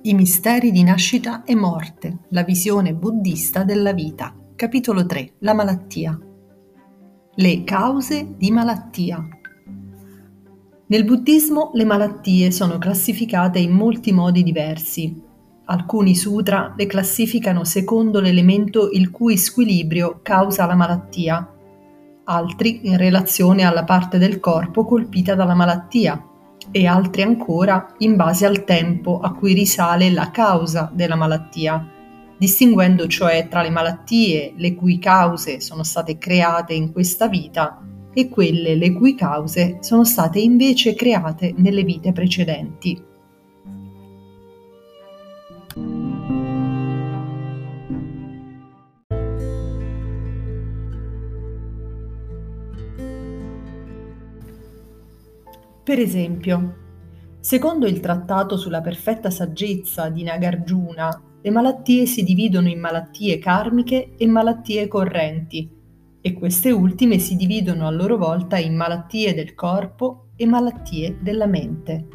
I misteri di nascita e morte, la visione buddista della vita. Capitolo 3. La malattia. Le cause di malattia. Nel buddismo le malattie sono classificate in molti modi diversi. Alcuni sutra le classificano secondo l'elemento il cui squilibrio causa la malattia, altri in relazione alla parte del corpo colpita dalla malattia, e altri ancora in base al tempo a cui risale la causa della malattia, distinguendo cioè tra le malattie le cui cause sono state create in questa vita e quelle le cui cause sono state invece create nelle vite precedenti. Per esempio, secondo il Trattato sulla perfetta saggezza di Nagarjuna, le malattie si dividono in malattie karmiche e malattie correnti, e queste ultime si dividono a loro volta in malattie del corpo e malattie della mente.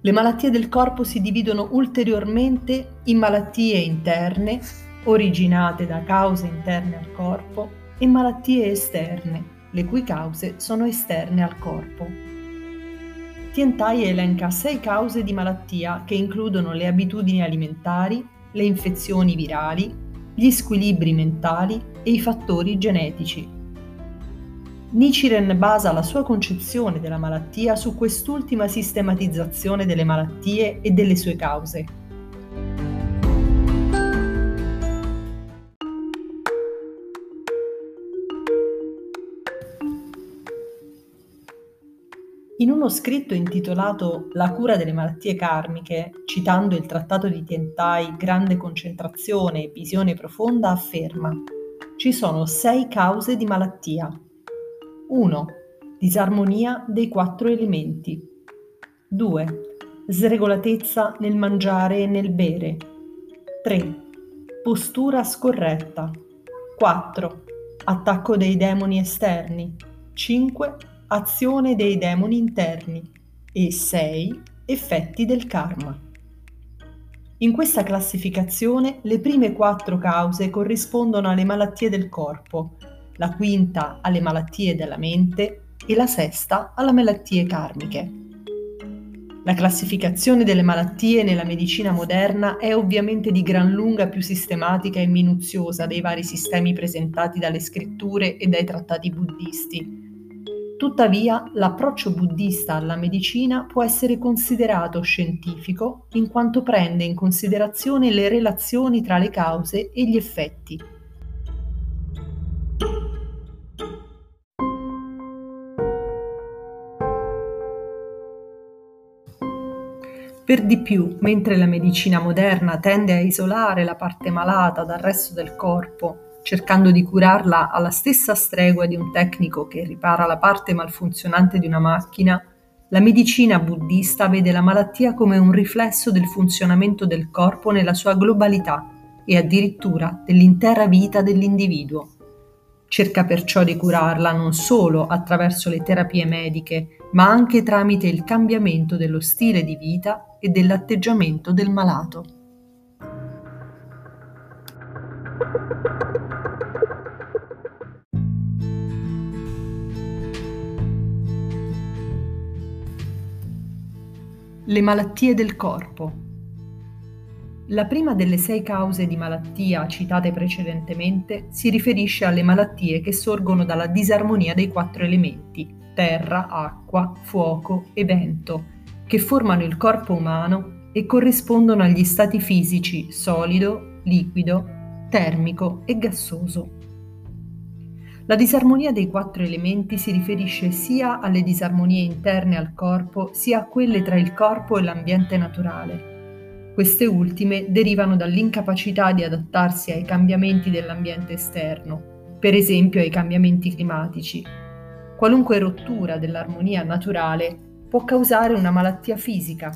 Le malattie del corpo si dividono ulteriormente in malattie interne, originate da cause interne al corpo, e malattie esterne, le cui cause sono esterne al corpo. Tientai elenca sei cause di malattia che includono le abitudini alimentari, le infezioni virali, gli squilibri mentali e i fattori genetici. Nichiren basa la sua concezione della malattia su quest'ultima sistematizzazione delle malattie e delle sue cause In uno scritto intitolato La cura delle malattie karmiche, citando il trattato di Tientai Grande concentrazione e visione profonda, afferma ci sono sei cause di malattia. 1. Disarmonia dei quattro elementi. 2. Sregolatezza nel mangiare e nel bere. 3. Postura scorretta. 4. Attacco dei demoni esterni. 5 azione dei demoni interni e 6 effetti del karma. In questa classificazione le prime quattro cause corrispondono alle malattie del corpo, la quinta alle malattie della mente e la sesta alle malattie karmiche. La classificazione delle malattie nella medicina moderna è ovviamente di gran lunga più sistematica e minuziosa dei vari sistemi presentati dalle scritture e dai trattati buddisti, Tuttavia, l'approccio buddista alla medicina può essere considerato scientifico in quanto prende in considerazione le relazioni tra le cause e gli effetti. Per di più, mentre la medicina moderna tende a isolare la parte malata dal resto del corpo cercando di curarla alla stessa stregua di un tecnico che ripara la parte malfunzionante di una macchina, la medicina buddista vede la malattia come un riflesso del funzionamento del corpo nella sua globalità e addirittura dell'intera vita dell'individuo. Cerca perciò di curarla non solo attraverso le terapie mediche, ma anche tramite il cambiamento dello stile di vita e dell'atteggiamento del malato. Le malattie del corpo. La prima delle sei cause di malattia citate precedentemente si riferisce alle malattie che sorgono dalla disarmonia dei quattro elementi, terra, acqua, fuoco e vento, che formano il corpo umano e corrispondono agli stati fisici solido, liquido, termico e gassoso. La disarmonia dei quattro elementi si riferisce sia alle disarmonie interne al corpo, sia a quelle tra il corpo e l'ambiente naturale. Queste ultime derivano dall'incapacità di adattarsi ai cambiamenti dell'ambiente esterno, per esempio ai cambiamenti climatici. Qualunque rottura dell'armonia naturale può causare una malattia fisica.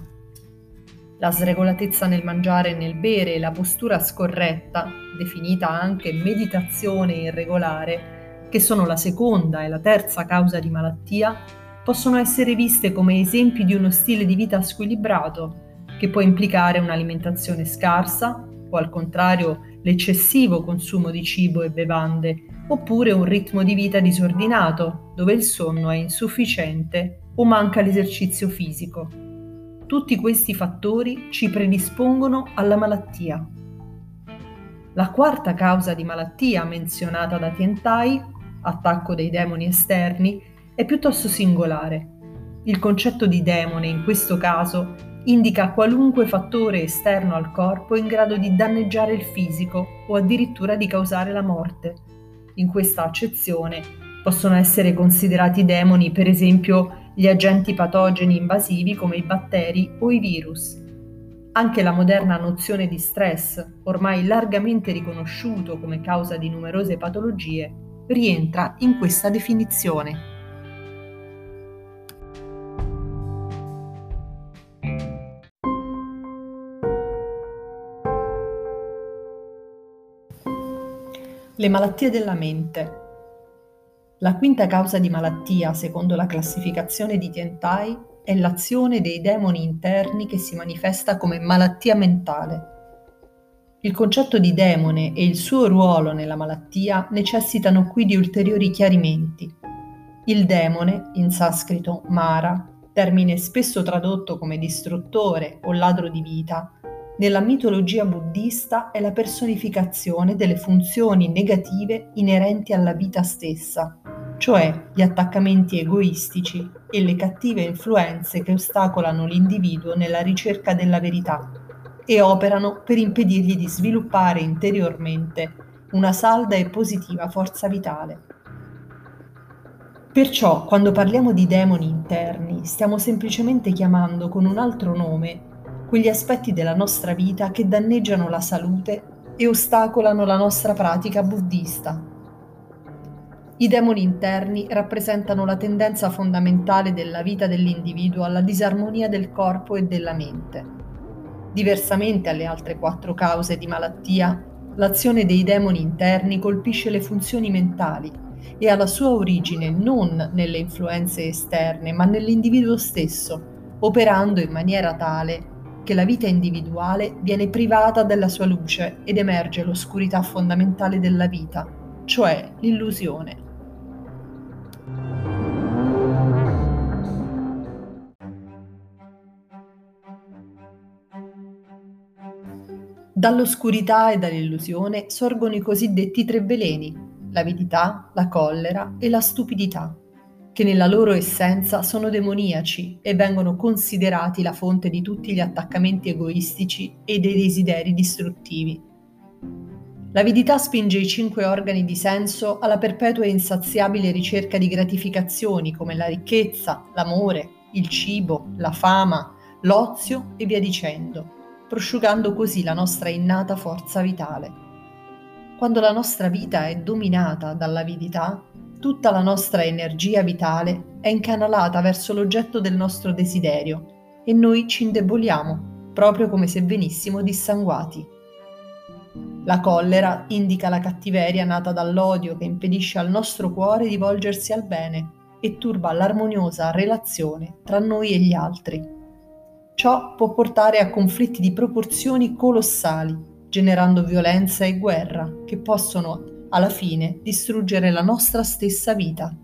La sregolatezza nel mangiare e nel bere e la postura scorretta, definita anche meditazione irregolare, che sono la seconda e la terza causa di malattia, possono essere viste come esempi di uno stile di vita squilibrato, che può implicare un'alimentazione scarsa o al contrario l'eccessivo consumo di cibo e bevande, oppure un ritmo di vita disordinato, dove il sonno è insufficiente o manca l'esercizio fisico. Tutti questi fattori ci predispongono alla malattia. La quarta causa di malattia menzionata da Tientai, attacco dei demoni esterni, è piuttosto singolare. Il concetto di demone in questo caso indica qualunque fattore esterno al corpo in grado di danneggiare il fisico o addirittura di causare la morte. In questa accezione possono essere considerati demoni per esempio gli agenti patogeni invasivi come i batteri o i virus. Anche la moderna nozione di stress, ormai largamente riconosciuto come causa di numerose patologie, rientra in questa definizione. Le malattie della mente. La quinta causa di malattia, secondo la classificazione di Tientai, è l'azione dei demoni interni che si manifesta come malattia mentale. Il concetto di demone e il suo ruolo nella malattia necessitano qui di ulteriori chiarimenti. Il demone, in sanscrito Mara, termine spesso tradotto come distruttore o ladro di vita, nella mitologia buddista è la personificazione delle funzioni negative inerenti alla vita stessa, cioè gli attaccamenti egoistici e le cattive influenze che ostacolano l'individuo nella ricerca della verità e operano per impedirgli di sviluppare interiormente una salda e positiva forza vitale. Perciò, quando parliamo di demoni interni, stiamo semplicemente chiamando con un altro nome quegli aspetti della nostra vita che danneggiano la salute e ostacolano la nostra pratica buddista. I demoni interni rappresentano la tendenza fondamentale della vita dell'individuo alla disarmonia del corpo e della mente. Diversamente alle altre quattro cause di malattia, l'azione dei demoni interni colpisce le funzioni mentali e ha la sua origine non nelle influenze esterne, ma nell'individuo stesso, operando in maniera tale che la vita individuale viene privata della sua luce ed emerge l'oscurità fondamentale della vita, cioè l'illusione. Dall'oscurità e dall'illusione sorgono i cosiddetti tre veleni, l'avidità, la collera e la stupidità che nella loro essenza sono demoniaci e vengono considerati la fonte di tutti gli attaccamenti egoistici e dei desideri distruttivi. L'avidità spinge i cinque organi di senso alla perpetua e insaziabile ricerca di gratificazioni come la ricchezza, l'amore, il cibo, la fama, l'ozio e via dicendo, prosciugando così la nostra innata forza vitale. Quando la nostra vita è dominata dall'avidità, tutta la nostra energia vitale è incanalata verso l'oggetto del nostro desiderio e noi ci indeboliamo, proprio come se venissimo dissanguati. La collera indica la cattiveria nata dall'odio che impedisce al nostro cuore di volgersi al bene e turba l'armoniosa relazione tra noi e gli altri. Ciò può portare a conflitti di proporzioni colossali, generando violenza e guerra che possono alla fine distruggere la nostra stessa vita.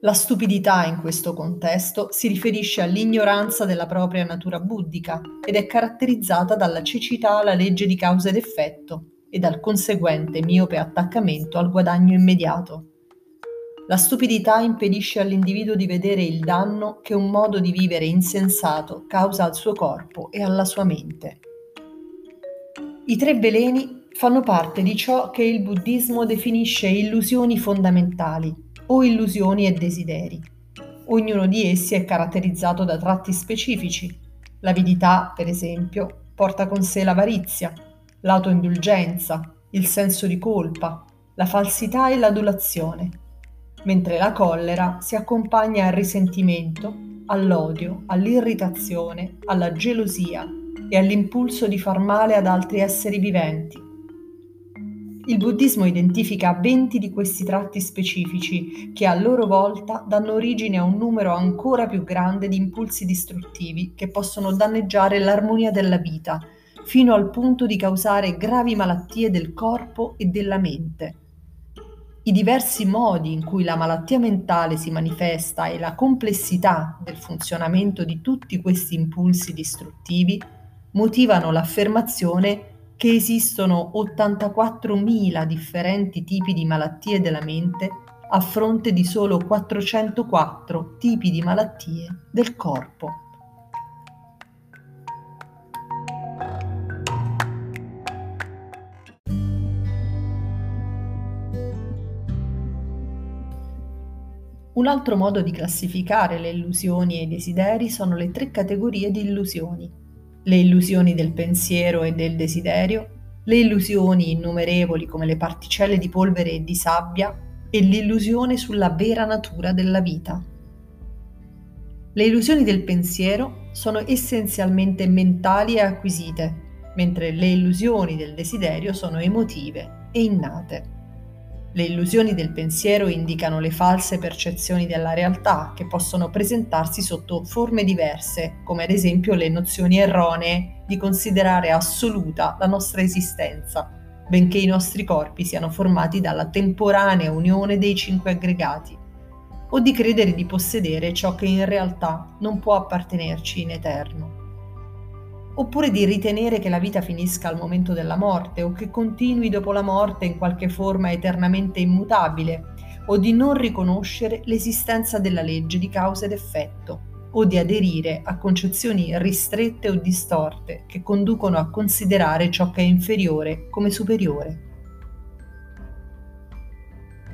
La stupidità in questo contesto si riferisce all'ignoranza della propria natura buddhica ed è caratterizzata dalla cecità alla legge di causa ed effetto e dal conseguente miope attaccamento al guadagno immediato. La stupidità impedisce all'individuo di vedere il danno che un modo di vivere insensato causa al suo corpo e alla sua mente. I tre veleni fanno parte di ciò che il buddismo definisce illusioni fondamentali o illusioni e desideri. Ognuno di essi è caratterizzato da tratti specifici. L'avidità, per esempio, porta con sé l'avarizia, l'autoindulgenza, il senso di colpa, la falsità e l'adulazione mentre la collera si accompagna al risentimento, all'odio, all'irritazione, alla gelosia e all'impulso di far male ad altri esseri viventi. Il buddismo identifica 20 di questi tratti specifici che a loro volta danno origine a un numero ancora più grande di impulsi distruttivi che possono danneggiare l'armonia della vita, fino al punto di causare gravi malattie del corpo e della mente. I diversi modi in cui la malattia mentale si manifesta e la complessità del funzionamento di tutti questi impulsi distruttivi motivano l'affermazione che esistono 84.000 differenti tipi di malattie della mente a fronte di solo 404 tipi di malattie del corpo. Un altro modo di classificare le illusioni e i desideri sono le tre categorie di illusioni. Le illusioni del pensiero e del desiderio, le illusioni innumerevoli come le particelle di polvere e di sabbia e l'illusione sulla vera natura della vita. Le illusioni del pensiero sono essenzialmente mentali e acquisite, mentre le illusioni del desiderio sono emotive e innate. Le illusioni del pensiero indicano le false percezioni della realtà che possono presentarsi sotto forme diverse, come ad esempio le nozioni erronee di considerare assoluta la nostra esistenza, benché i nostri corpi siano formati dalla temporanea unione dei cinque aggregati, o di credere di possedere ciò che in realtà non può appartenerci in eterno oppure di ritenere che la vita finisca al momento della morte o che continui dopo la morte in qualche forma eternamente immutabile, o di non riconoscere l'esistenza della legge di causa ed effetto, o di aderire a concezioni ristrette o distorte che conducono a considerare ciò che è inferiore come superiore.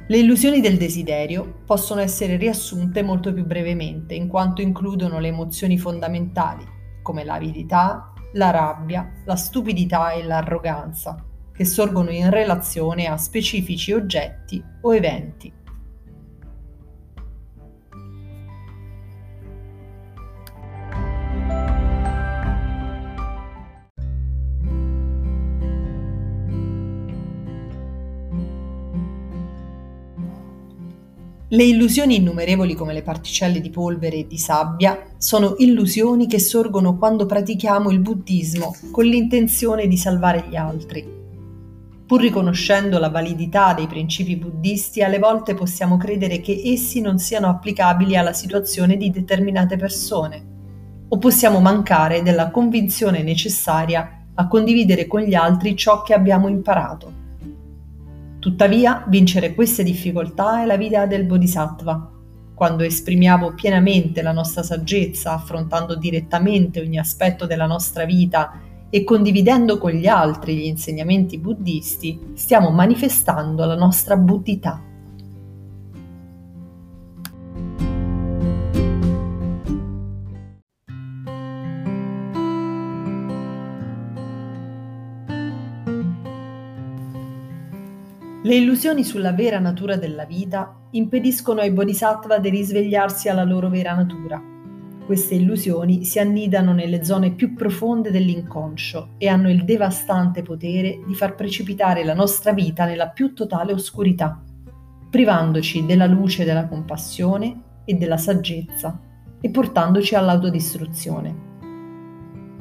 Le illusioni del desiderio possono essere riassunte molto più brevemente, in quanto includono le emozioni fondamentali, come l'avidità, la rabbia, la stupidità e l'arroganza, che sorgono in relazione a specifici oggetti o eventi. Le illusioni innumerevoli come le particelle di polvere e di sabbia sono illusioni che sorgono quando pratichiamo il buddismo con l'intenzione di salvare gli altri. Pur riconoscendo la validità dei principi buddisti, alle volte possiamo credere che essi non siano applicabili alla situazione di determinate persone, o possiamo mancare della convinzione necessaria a condividere con gli altri ciò che abbiamo imparato. Tuttavia, vincere queste difficoltà è la vita del Bodhisattva. Quando esprimiamo pienamente la nostra saggezza, affrontando direttamente ogni aspetto della nostra vita e condividendo con gli altri gli insegnamenti buddisti, stiamo manifestando la nostra buddhità. Le illusioni sulla vera natura della vita impediscono ai bodhisattva di risvegliarsi alla loro vera natura. Queste illusioni si annidano nelle zone più profonde dell'inconscio e hanno il devastante potere di far precipitare la nostra vita nella più totale oscurità, privandoci della luce della compassione e della saggezza e portandoci all'autodistruzione.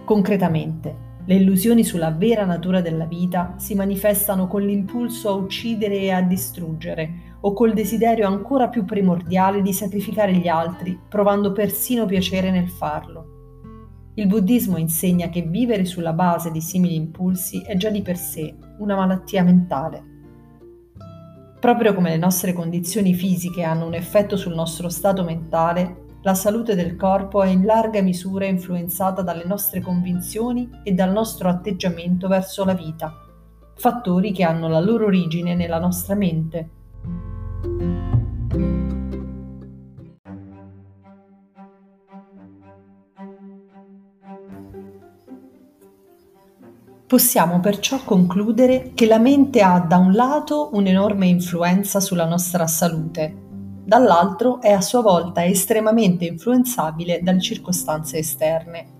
Concretamente, le illusioni sulla vera natura della vita si manifestano con l'impulso a uccidere e a distruggere, o col desiderio ancora più primordiale di sacrificare gli altri, provando persino piacere nel farlo. Il buddismo insegna che vivere sulla base di simili impulsi è già di per sé una malattia mentale. Proprio come le nostre condizioni fisiche hanno un effetto sul nostro stato mentale, la salute del corpo è in larga misura influenzata dalle nostre convinzioni e dal nostro atteggiamento verso la vita, fattori che hanno la loro origine nella nostra mente. Possiamo perciò concludere che la mente ha da un lato un'enorme influenza sulla nostra salute dall'altro è a sua volta estremamente influenzabile dalle circostanze esterne.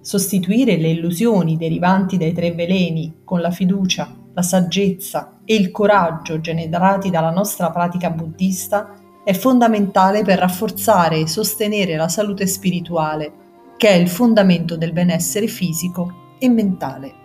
Sostituire le illusioni derivanti dai tre veleni con la fiducia, la saggezza e il coraggio generati dalla nostra pratica buddista è fondamentale per rafforzare e sostenere la salute spirituale, che è il fondamento del benessere fisico e mentale.